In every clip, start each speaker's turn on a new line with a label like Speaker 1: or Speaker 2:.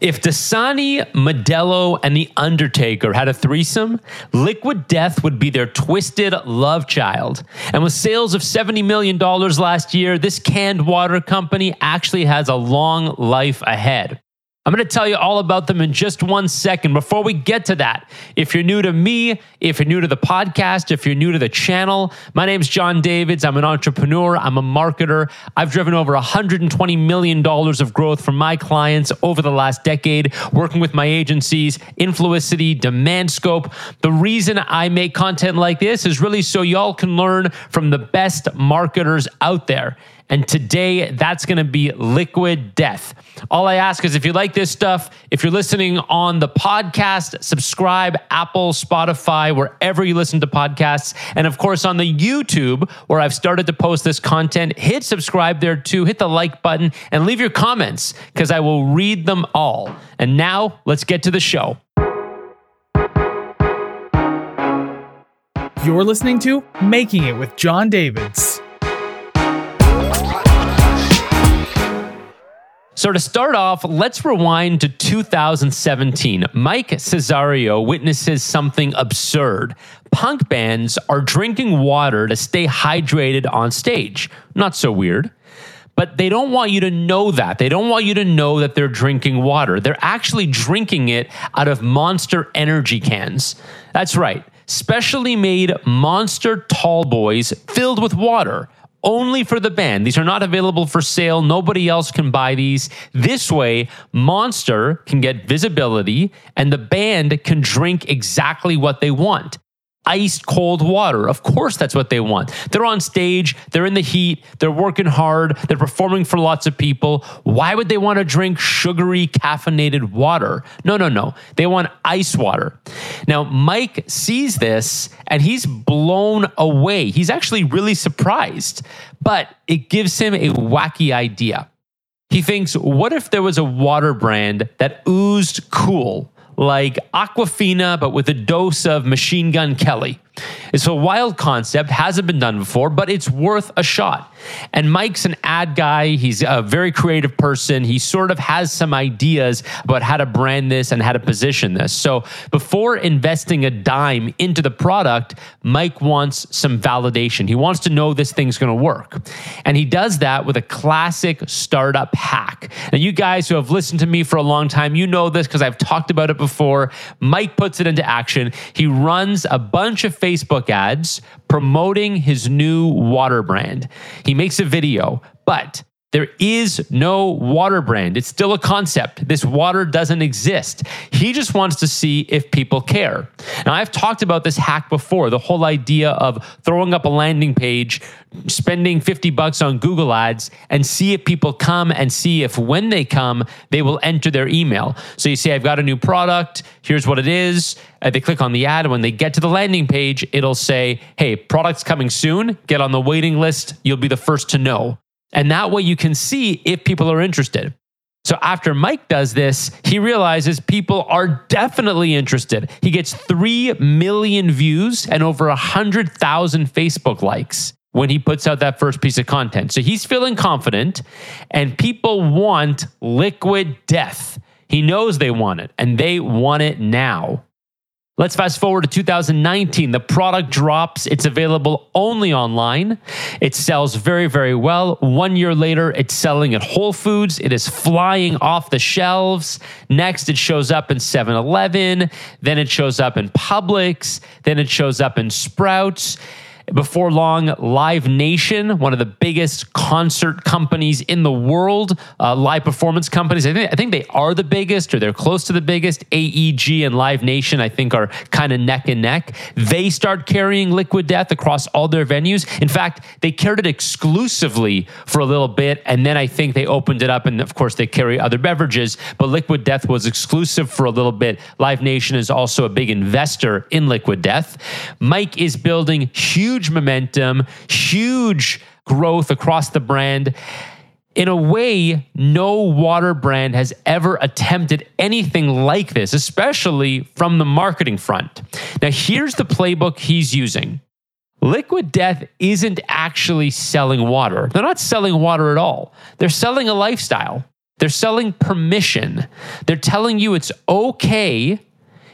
Speaker 1: If Dasani, Modelo, and The Undertaker had a threesome, Liquid Death would be their twisted love child. And with sales of $70 million last year, this canned water company actually has a long life ahead. I'm going to tell you all about them in just one second. Before we get to that, if you're new to me, if you're new to the podcast, if you're new to the channel, my name's Jon Davids. I'm an entrepreneur, I'm a marketer. I've driven over $120 million of growth for my clients over the last decade, working with my agencies, Influicity, Demand Scope. The reason I make content like this is really so y'all can learn from the best marketers out there. And today, that's going to be Liquid Death. All I ask is if you like this stuff, if you're listening on the podcast, subscribe, Apple, Spotify, wherever you listen to podcasts. And of course, on the YouTube, where I've started to post this content, hit subscribe there too, hit the like button, and leave your comments because I will read them all. And now, let's get to the show.
Speaker 2: You're listening to Making It with Jon Davids.
Speaker 1: So, to start off, let's rewind to 2017. Mike Cessario witnesses something absurd. Punk bands are drinking water to stay hydrated on stage. Not so weird. But they don't want you to know that. They don't want you to know that they're drinking water. They're actually drinking it out of monster energy cans. That's right, specially made monster tall boys filled with water only for the band. These are not available for sale. Nobody else can buy these. This way, Monster can get visibility and the band can drink exactly what they want iced cold water. Of course, that's what they want. They're on stage, they're in the heat, they're working hard, they're performing for lots of people. Why would they want to drink sugary, caffeinated water? No, no, no. They want ice water. Now, Mike sees this and he's blown away. He's actually really surprised, but it gives him a wacky idea. He thinks, what if there was a water brand that oozed cool? Like Aquafina, but with a dose of Machine Gun Kelly. It's a wild concept, hasn't been done before, but it's worth a shot. And Mike's an ad guy. He's a very creative person. He sort of has some ideas about how to brand this and how to position this. So before investing a dime into the product, Mike wants some validation. He wants to know this thing's going to work. And he does that with a classic startup hack. Now, you guys who have listened to me for a long time, you know this because I've talked about it before. Mike puts it into action. He runs a bunch of Facebook ads promoting his new water brand. He makes a video, but there is no water brand. It's still a concept. This water doesn't exist. He just wants to see if people care. Now, I've talked about this hack before the whole idea of throwing up a landing page, spending 50 bucks on Google Ads, and see if people come and see if when they come, they will enter their email. So you say, I've got a new product. Here's what it is. Uh, they click on the ad. When they get to the landing page, it'll say, Hey, product's coming soon. Get on the waiting list. You'll be the first to know. And that way you can see if people are interested. So after Mike does this, he realizes people are definitely interested. He gets 3 million views and over 100,000 Facebook likes when he puts out that first piece of content. So he's feeling confident and people want liquid death. He knows they want it and they want it now. Let's fast forward to 2019. The product drops. It's available only online. It sells very, very well. One year later, it's selling at Whole Foods. It is flying off the shelves. Next, it shows up in 7 Eleven. Then it shows up in Publix. Then it shows up in Sprouts. Before long, Live Nation, one of the biggest concert companies in the world, uh, live performance companies. I think, I think they are the biggest or they're close to the biggest. AEG and Live Nation, I think, are kind of neck and neck. They start carrying Liquid Death across all their venues. In fact, they carried it exclusively for a little bit, and then I think they opened it up, and of course, they carry other beverages, but Liquid Death was exclusive for a little bit. Live Nation is also a big investor in Liquid Death. Mike is building huge huge momentum, huge growth across the brand. In a way, no water brand has ever attempted anything like this, especially from the marketing front. Now, here's the playbook he's using. Liquid Death isn't actually selling water. They're not selling water at all. They're selling a lifestyle. They're selling permission. They're telling you it's okay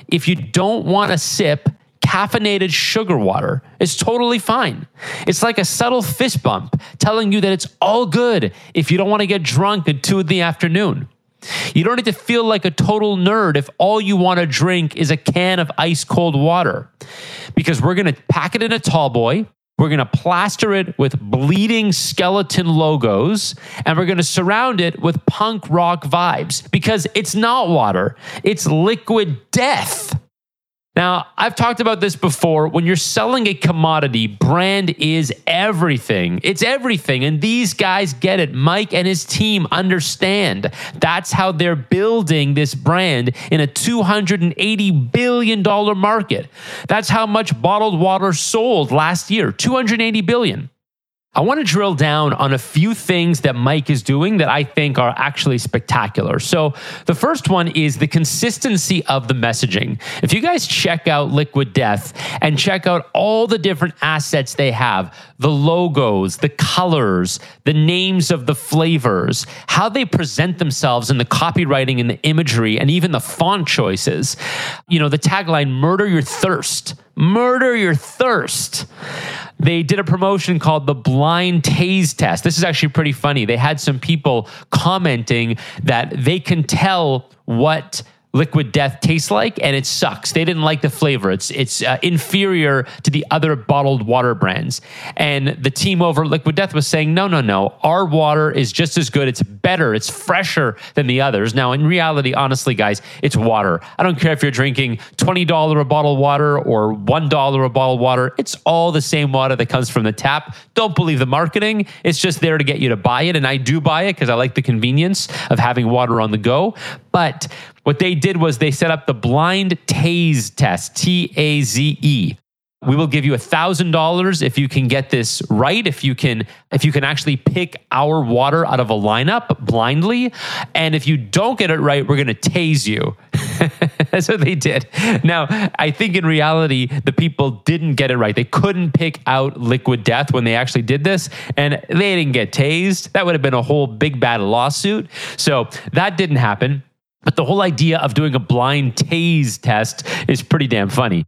Speaker 1: if you don't want to sip caffeinated sugar water. It's totally fine. It's like a subtle fist bump telling you that it's all good if you don't want to get drunk at two in the afternoon. You don't need to feel like a total nerd if all you want to drink is a can of ice cold water. Because we're going to pack it in a tall boy. We're going to plaster it with bleeding skeleton logos and we're going to surround it with punk rock vibes because it's not water, it's liquid death. Now, I've talked about this before. When you're selling a commodity, brand is everything. It's everything. And these guys get it. Mike and his team understand. That's how they're building this brand in a $280 billion market. That's how much bottled water sold last year $280 billion. I want to drill down on a few things that Mike is doing that I think are actually spectacular. So, the first one is the consistency of the messaging. If you guys check out Liquid Death and check out all the different assets they have the logos, the colors, the names of the flavors, how they present themselves in the copywriting and the imagery, and even the font choices. You know, the tagline, murder your thirst. Murder your thirst they did a promotion called the blind tase test. This is actually pretty funny. They had some people commenting that they can tell what liquid death tastes like and it sucks. They didn't like the flavor. It's it's uh, inferior to the other bottled water brands. And the team over liquid death was saying no no no. Our water is just as good. It's better it's fresher than the others. Now in reality honestly guys it's water. I don't care if you're drinking $20 a bottle of water or $1 a bottle of water it's all the same water that comes from the tap. Don't believe the marketing. It's just there to get you to buy it and i do buy it because i like the convenience of having water on the go. But what they did was they set up the blind tase test, T A Z E. We will give you a thousand dollars if you can get this right. If you can, if you can actually pick our water out of a lineup blindly, and if you don't get it right, we're going to tase you. That's what they did. Now, I think in reality, the people didn't get it right. They couldn't pick out liquid death when they actually did this, and they didn't get tased. That would have been a whole big bad lawsuit. So that didn't happen. But the whole idea of doing a blind tase test is pretty damn funny.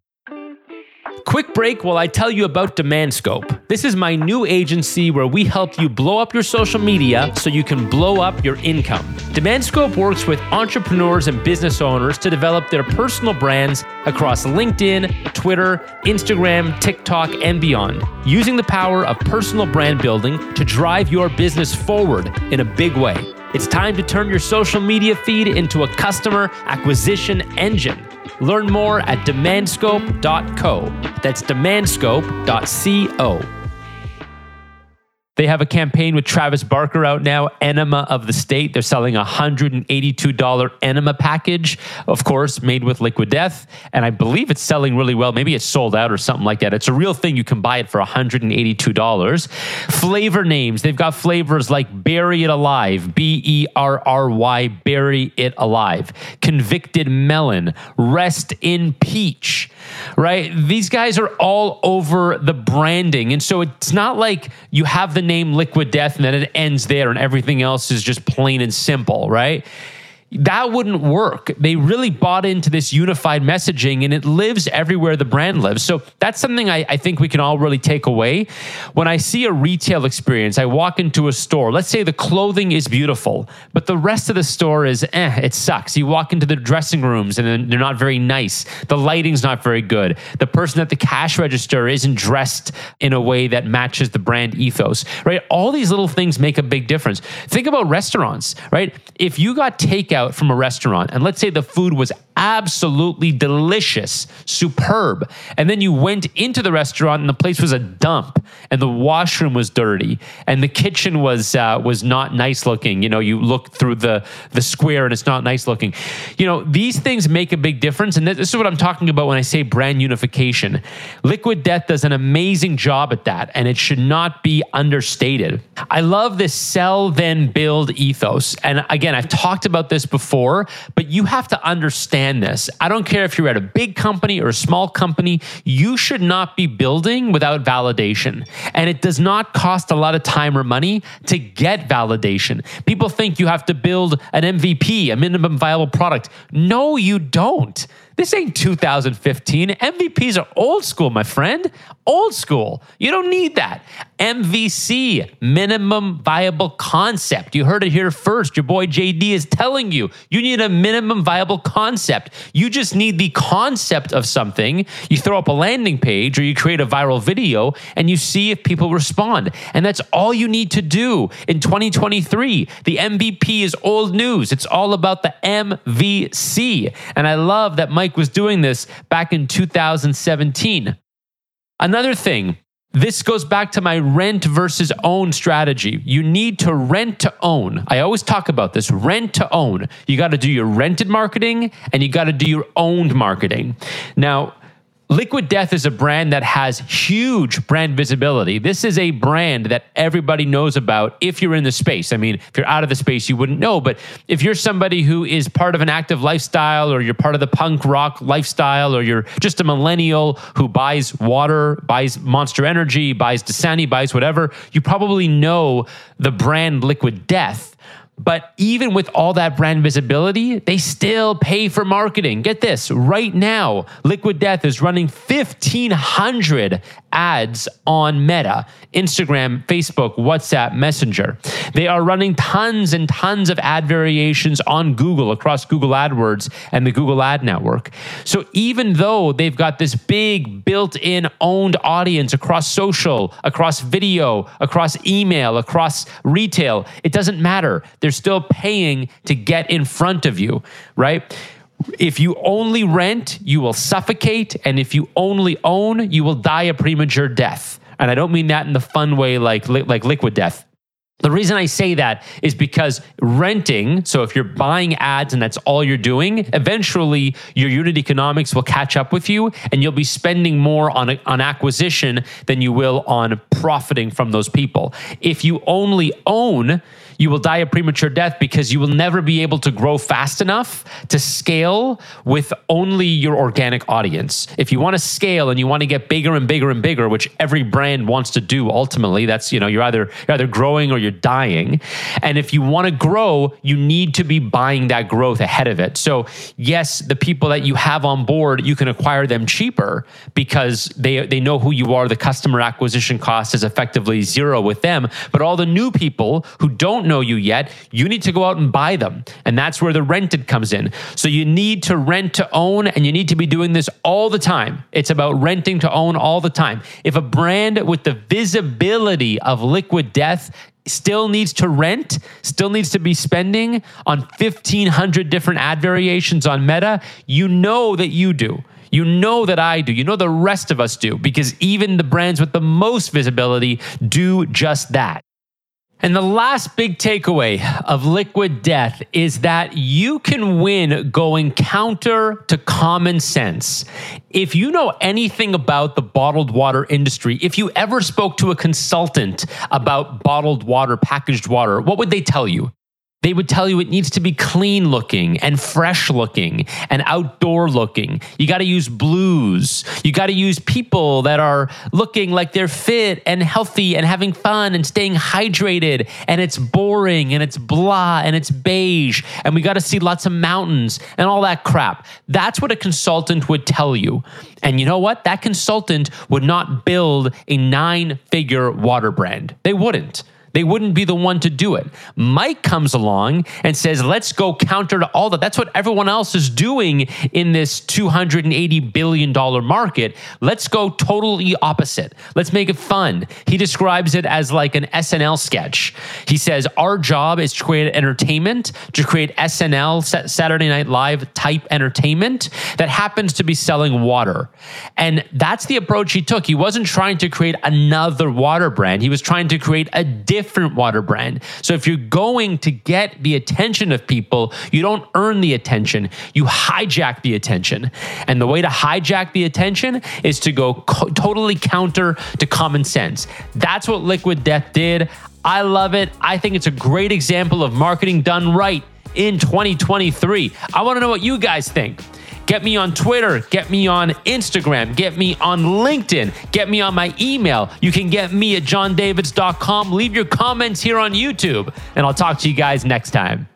Speaker 1: Quick break while I tell you about DemandScope. This is my new agency where we help you blow up your social media so you can blow up your income. DemandScope works with entrepreneurs and business owners to develop their personal brands across LinkedIn, Twitter, Instagram, TikTok, and beyond, using the power of personal brand building to drive your business forward in a big way. It's time to turn your social media feed into a customer acquisition engine. Learn more at demandscope.co. That's demandscope.co. They have a campaign with Travis Barker out now, Enema of the State. They're selling a $182 Enema package, of course, made with Liquid Death. And I believe it's selling really well. Maybe it's sold out or something like that. It's a real thing. You can buy it for $182. Flavor names. They've got flavors like Berry It Alive, B E R R Y, Berry It Alive. Convicted Melon, Rest in Peach, right? These guys are all over the branding. And so it's not like you have the name Liquid Death and then it ends there and everything else is just plain and simple, right? That wouldn't work. They really bought into this unified messaging and it lives everywhere the brand lives. So that's something I, I, think we can all really take away. When I see a retail experience, I walk into a store, let's say the clothing is beautiful, but the rest of the store is eh, it sucks. You walk into the dressing rooms and they're not very nice. The lighting's not very good. The person at the cash register isn't dressed in a way that matches the brand ethos, right? All these little things make a big difference. Think about restaurants, right? If you got takeout out from a restaurant and let's say the food was absolutely delicious, superb, and then you went into the restaurant and the place was a dump and the washroom was dirty and the kitchen was uh, was not nice looking. You know, you look through the the square and it's not nice looking. You know, these things make a big difference, and this is what I'm talking about when I say brand unification. Liquid Death does an amazing job at that, and it should not be understated. I love this sell then build ethos, and again, I've talked about this before, but you have to understand understand this. I don't care if you're at a big company or a small company, you should not be building without validation. And it does not cost a lot of time or money to get validation. People think you have to build an MVP, a minimum viable product. No, you don't. This ain't 2015. MVPs are old school, my friend. Old school. You don't need that. MVC, minimum viable concept. You heard it here first. Your boy JD is telling you you need a minimum viable concept. You just need the concept of something. You throw up a landing page or you create a viral video and you see if people respond. And that's all you need to do in 2023. The MVP is old news. It's all about the MVC. And I love that Mike was doing this back in 2017. Another thing, this goes back to my rent versus own strategy. You need to rent to own. I always talk about this rent to own. You got to do your rented marketing and you got to do your owned marketing. Now, Liquid Death is a brand that has huge brand visibility. This is a brand that everybody knows about if you're in the space. I mean, if you're out of the space, you wouldn't know. But if you're somebody who is part of an active lifestyle, or you're part of the punk rock lifestyle, or you're just a millennial who buys water, buys Monster Energy, buys Dasani, buys whatever, you probably know the brand Liquid Death. But even with all that brand visibility, they still pay for marketing. Get this right now, Liquid Death is running 1,500 ads on Meta, Instagram, Facebook, WhatsApp, Messenger. They are running tons and tons of ad variations on Google across Google AdWords and the Google Ad Network. So even though they've got this big built in owned audience across social, across video, across email, across retail, it doesn't matter. They're still paying to get in front of you, right? If you only rent, you will suffocate. And if you only own, you will die a premature death. And I don't mean that in the fun way like, like liquid death. The reason I say that is because renting, so if you're buying ads and that's all you're doing, eventually your unit economics will catch up with you and you'll be spending more on, on acquisition than you will on profiting from those people. If you only own, you will die a premature death because you will never be able to grow fast enough to scale with only your organic audience. If you want to scale and you want to get bigger and bigger and bigger, which every brand wants to do ultimately, that's you know, you're either you're either growing or you're dying. And if you want to grow, you need to be buying that growth ahead of it. So, yes, the people that you have on board, you can acquire them cheaper because they they know who you are. The customer acquisition cost is effectively zero with them. But all the new people who know you yet, you need to go out and buy them. And that's where the rented comes in. So you need to rent to own, and you need to be doing this all the time. It's about renting to own all the time. If a brand with the visibility of liquid death still needs to rent, still needs to be spending on 1,500 different ad variations on Meta, you know that you do. You know that I do. You know the rest of us do because even the brands with the most visibility do just that. And the last big takeaway of liquid death is that you can win going counter to common sense. If you know anything about the bottled water industry, if you ever spoke to a consultant about bottled water, packaged water, what would they tell you? They would tell you it needs to be clean looking and fresh looking and outdoor looking. You got to use blues. You got to use people that are looking like they're fit and healthy and having fun and staying hydrated. And it's boring and it's blah and it's beige. And we got to see lots of mountains and all that crap. That's what a consultant would tell you. And you know what? That consultant would not build a nine figure water brand. They wouldn't. They wouldn't be the one to do it. Mike comes along and says, let's go counter to all that. That's what everyone else is doing in this $280 billion market. Let's go totally opposite. Let's make it fun. He describes it as like an SNL sketch. He says, Our job is to create entertainment, to create SNL, Saturday Night Live type entertainment that happens to be selling water. And that's the approach he took. He wasn't trying to create another water brand, he was trying to create a different different water brand. So if you're going to get the attention of people, you don't earn the attention, you hijack the attention. And the way to hijack the attention is to go co- totally counter to common sense. That's what Liquid Death did. I love it. I think it's a great example of marketing done right in 2023. I want to know what you guys think. Get me on Twitter, get me on Instagram, get me on LinkedIn, get me on my email. You can get me at jondavids.com. Leave your comments here on YouTube, and I'll talk to you guys next time.